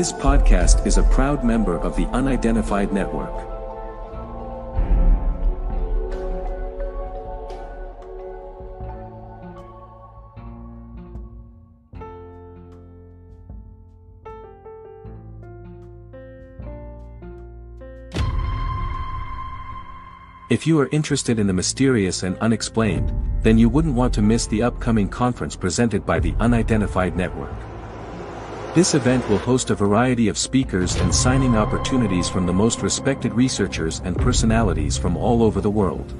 This podcast is a proud member of the Unidentified Network. If you are interested in the mysterious and unexplained, then you wouldn't want to miss the upcoming conference presented by the Unidentified Network. This event will host a variety of speakers and signing opportunities from the most respected researchers and personalities from all over the world.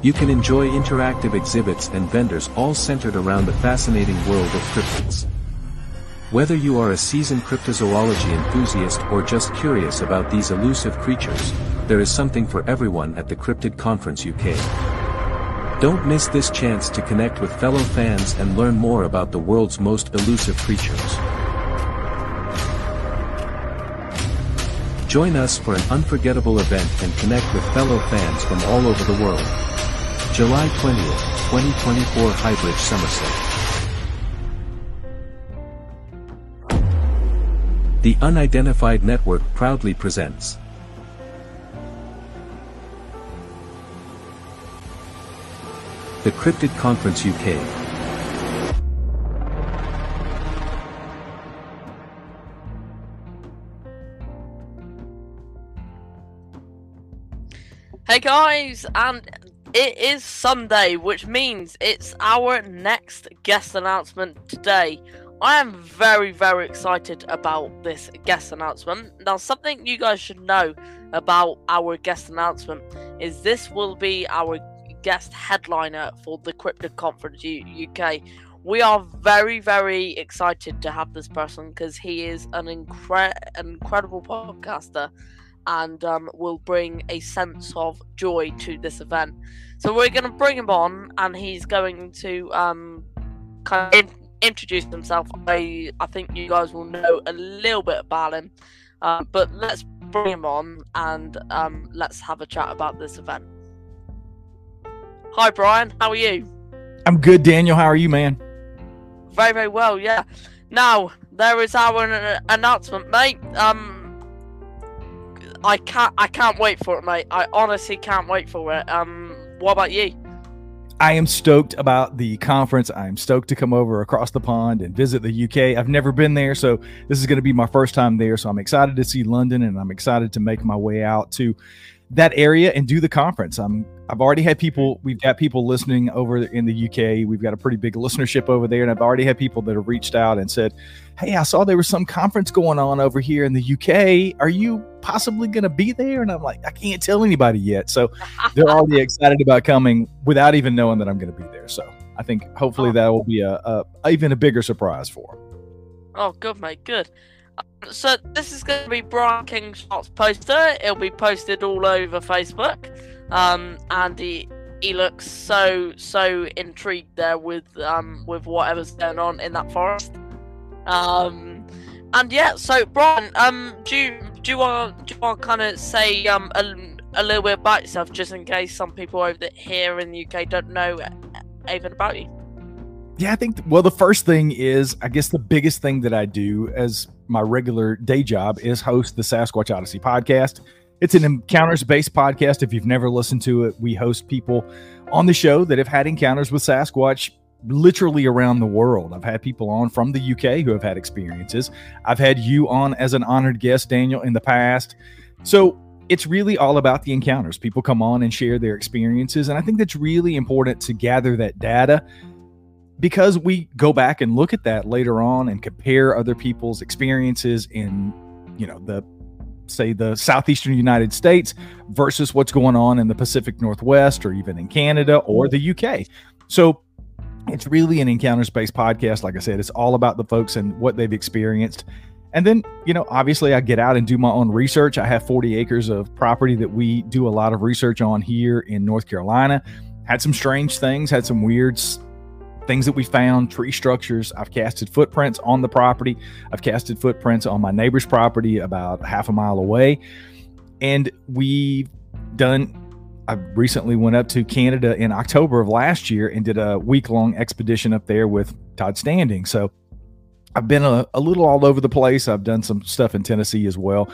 You can enjoy interactive exhibits and vendors all centered around the fascinating world of cryptids. Whether you are a seasoned cryptozoology enthusiast or just curious about these elusive creatures, there is something for everyone at the Cryptid Conference UK. Don't miss this chance to connect with fellow fans and learn more about the world's most elusive creatures. Join us for an unforgettable event and connect with fellow fans from all over the world. July 20th, 2024 Highbridge Somerset. The Unidentified Network proudly presents The Cryptid Conference UK guys, and it is Sunday, which means it's our next guest announcement today. I am very, very excited about this guest announcement. Now, something you guys should know about our guest announcement is this will be our guest headliner for the Cryptid Conference U- UK. We are very, very excited to have this person because he is an, incre- an incredible podcaster and um, will bring a sense of joy to this event. So we're going to bring him on, and he's going to um, kind of introduce himself. I I think you guys will know a little bit about him, uh, but let's bring him on and um, let's have a chat about this event. Hi, Brian. How are you? I'm good, Daniel. How are you, man? Very, very well. Yeah. Now there is our announcement, mate. Um, I can't, I can't wait for it, mate. I honestly can't wait for it. Um, what about you? I am stoked about the conference. I'm stoked to come over across the pond and visit the UK. I've never been there, so this is going to be my first time there. So I'm excited to see London and I'm excited to make my way out to that area and do the conference. I'm I've already had people we've got people listening over in the UK. We've got a pretty big listenership over there and I've already had people that have reached out and said, "Hey, I saw there was some conference going on over here in the UK. Are you possibly going to be there?" And I'm like, "I can't tell anybody yet." So they're already excited about coming without even knowing that I'm going to be there. So I think hopefully oh. that will be a, a even a bigger surprise for them. Oh, good mate, good. So this is going to be Brian Kingshott's poster. It'll be posted all over Facebook, um, and he he looks so so intrigued there with um with whatever's going on in that forest. Um, and yeah, so Brian, um, do you do you want do you want kind of say um a, a little bit about yourself, just in case some people over here in the UK don't know even about you? Yeah, I think, well, the first thing is, I guess the biggest thing that I do as my regular day job is host the Sasquatch Odyssey podcast. It's an encounters based podcast. If you've never listened to it, we host people on the show that have had encounters with Sasquatch literally around the world. I've had people on from the UK who have had experiences. I've had you on as an honored guest, Daniel, in the past. So it's really all about the encounters. People come on and share their experiences. And I think that's really important to gather that data because we go back and look at that later on and compare other people's experiences in you know the say the southeastern united states versus what's going on in the pacific northwest or even in canada or the uk so it's really an encounters based podcast. Like i said it's all about the folks and what they've experienced. And then you know obviously i get out and do my own research. I have 40 acres of property that we do a lot of research on here in north carolina. Had some strange things had some weird things that we found, tree structures. I've casted footprints on the property. I've casted footprints on my neighbor's property about half a mile away. And we've done I recently went up to Canada in October of last year and did a week long expedition up there with Todd Standing. So I've been a, a little all over the place. I've done some stuff in Tennessee as well.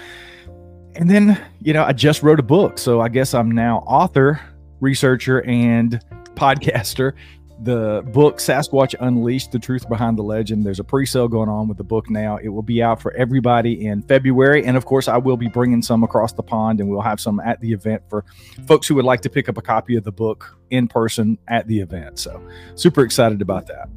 And then, you know, I just wrote a book. So I guess I'm now author, researcher, and podcaster the book Sasquatch Unleashed The Truth Behind the Legend. There's a pre sale going on with the book now. It will be out for everybody in February. And of course, I will be bringing some across the pond and we'll have some at the event for folks who would like to pick up a copy of the book in person at the event. So, super excited about that.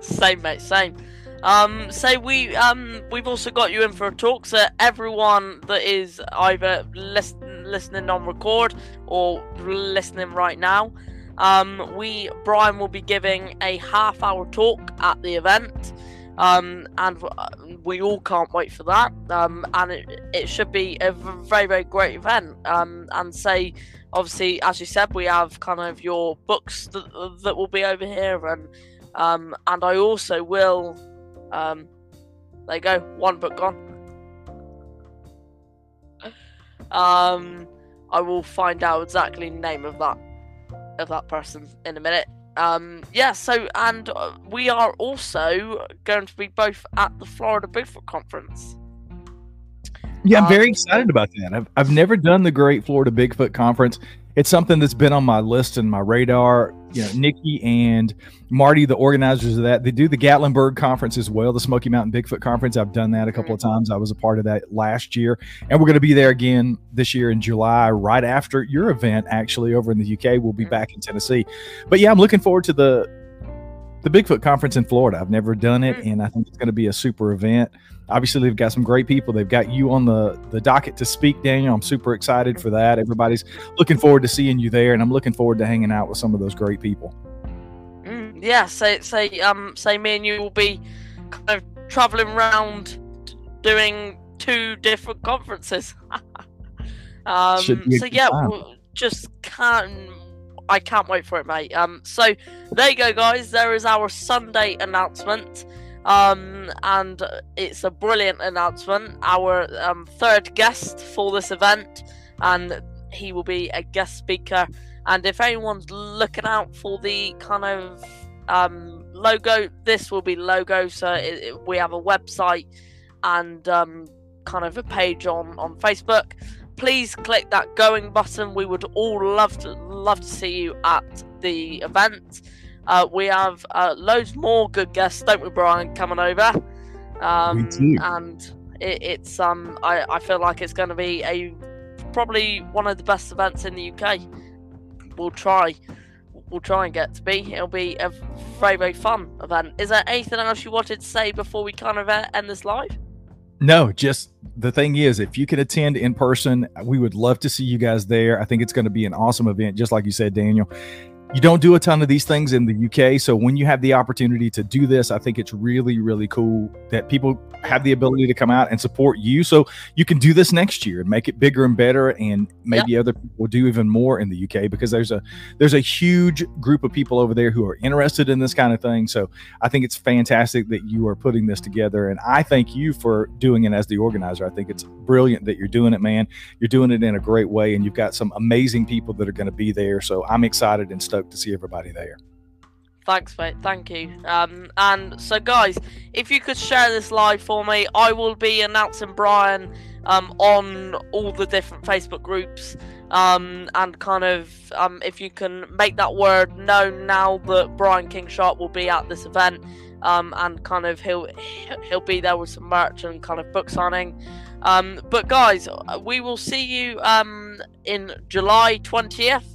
same, mate, same. Um, so we um we've also got you in for a talk. So everyone that is either listen, listening on record or listening right now, um, we Brian will be giving a half hour talk at the event. Um, and uh, we all can't wait for that. Um, and it, it should be a very, very great event. Um, and say, obviously, as you said, we have kind of your books that, that will be over here, and um, and I also will. Um, there you go, one book gone. Um, I will find out exactly the name of that of that person in a minute. Um, yeah, so, and uh, we are also going to be both at the Florida Bigfoot Conference. Yeah, I'm very um, excited about that. I've, I've never done the Great Florida Bigfoot Conference it's something that's been on my list and my radar. You know, Nikki and Marty, the organizers of that, they do the Gatlinburg conference as well, the Smoky Mountain Bigfoot conference. I've done that a couple of mm-hmm. times. I was a part of that last year, and we're going to be there again this year in July, right after your event. Actually, over in the UK, we'll be mm-hmm. back in Tennessee. But yeah, I'm looking forward to the the Bigfoot conference in Florida. I've never done it, mm. and I think it's going to be a super event. Obviously, they've got some great people. They've got you on the the docket to speak, Daniel. I'm super excited for that. Everybody's looking forward to seeing you there, and I'm looking forward to hanging out with some of those great people. Mm, yeah, say say um say me and you will be kind of traveling around doing two different conferences. um, so yeah, just can't I can't wait for it, mate. Um, so there you go, guys. There is our Sunday announcement. Um, and it's a brilliant announcement. Our um, third guest for this event, and he will be a guest speaker. And if anyone's looking out for the kind of um, logo, this will be logo. So it, it, we have a website and um, kind of a page on on Facebook please click that going button. We would all love to love to see you at the event. Uh, we have uh, loads more good guests, don't we, Brian, coming over? Um. And it, it's um, I, I feel like it's going to be a probably one of the best events in the UK. We'll try. We'll try and get to be. It'll be a very very fun event. Is there anything else you wanted to say before we kind of end this live? No, just the thing is, if you can attend in person, we would love to see you guys there. I think it's going to be an awesome event, just like you said, Daniel you don't do a ton of these things in the UK. So when you have the opportunity to do this, I think it's really, really cool that people have the ability to come out and support you. So you can do this next year and make it bigger and better. And maybe yep. other people will do even more in the UK because there's a there's a huge group of people over there who are interested in this kind of thing. So I think it's fantastic that you are putting this together. And I thank you for doing it as the organizer. I think it's brilliant that you're doing it, man. You're doing it in a great way, and you've got some amazing people that are going to be there. So I'm excited and stoked to see everybody there. Thanks, mate. Thank you. Um, and so, guys, if you could share this live for me, I will be announcing Brian um, on all the different Facebook groups. Um, and kind of, um, if you can make that word known now that Brian Kingshott will be at this event, um, and kind of he'll he'll be there with some merch and kind of book signing. Um, but guys, we will see you in July twentieth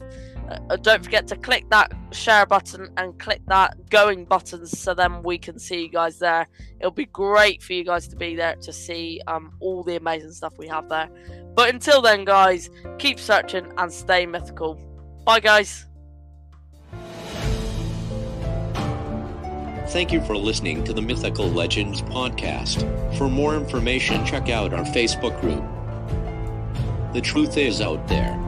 uh, don't forget to click that share button and click that going button so then we can see you guys there. It'll be great for you guys to be there to see um, all the amazing stuff we have there. But until then, guys, keep searching and stay mythical. Bye, guys. Thank you for listening to the Mythical Legends podcast. For more information, check out our Facebook group. The truth is out there.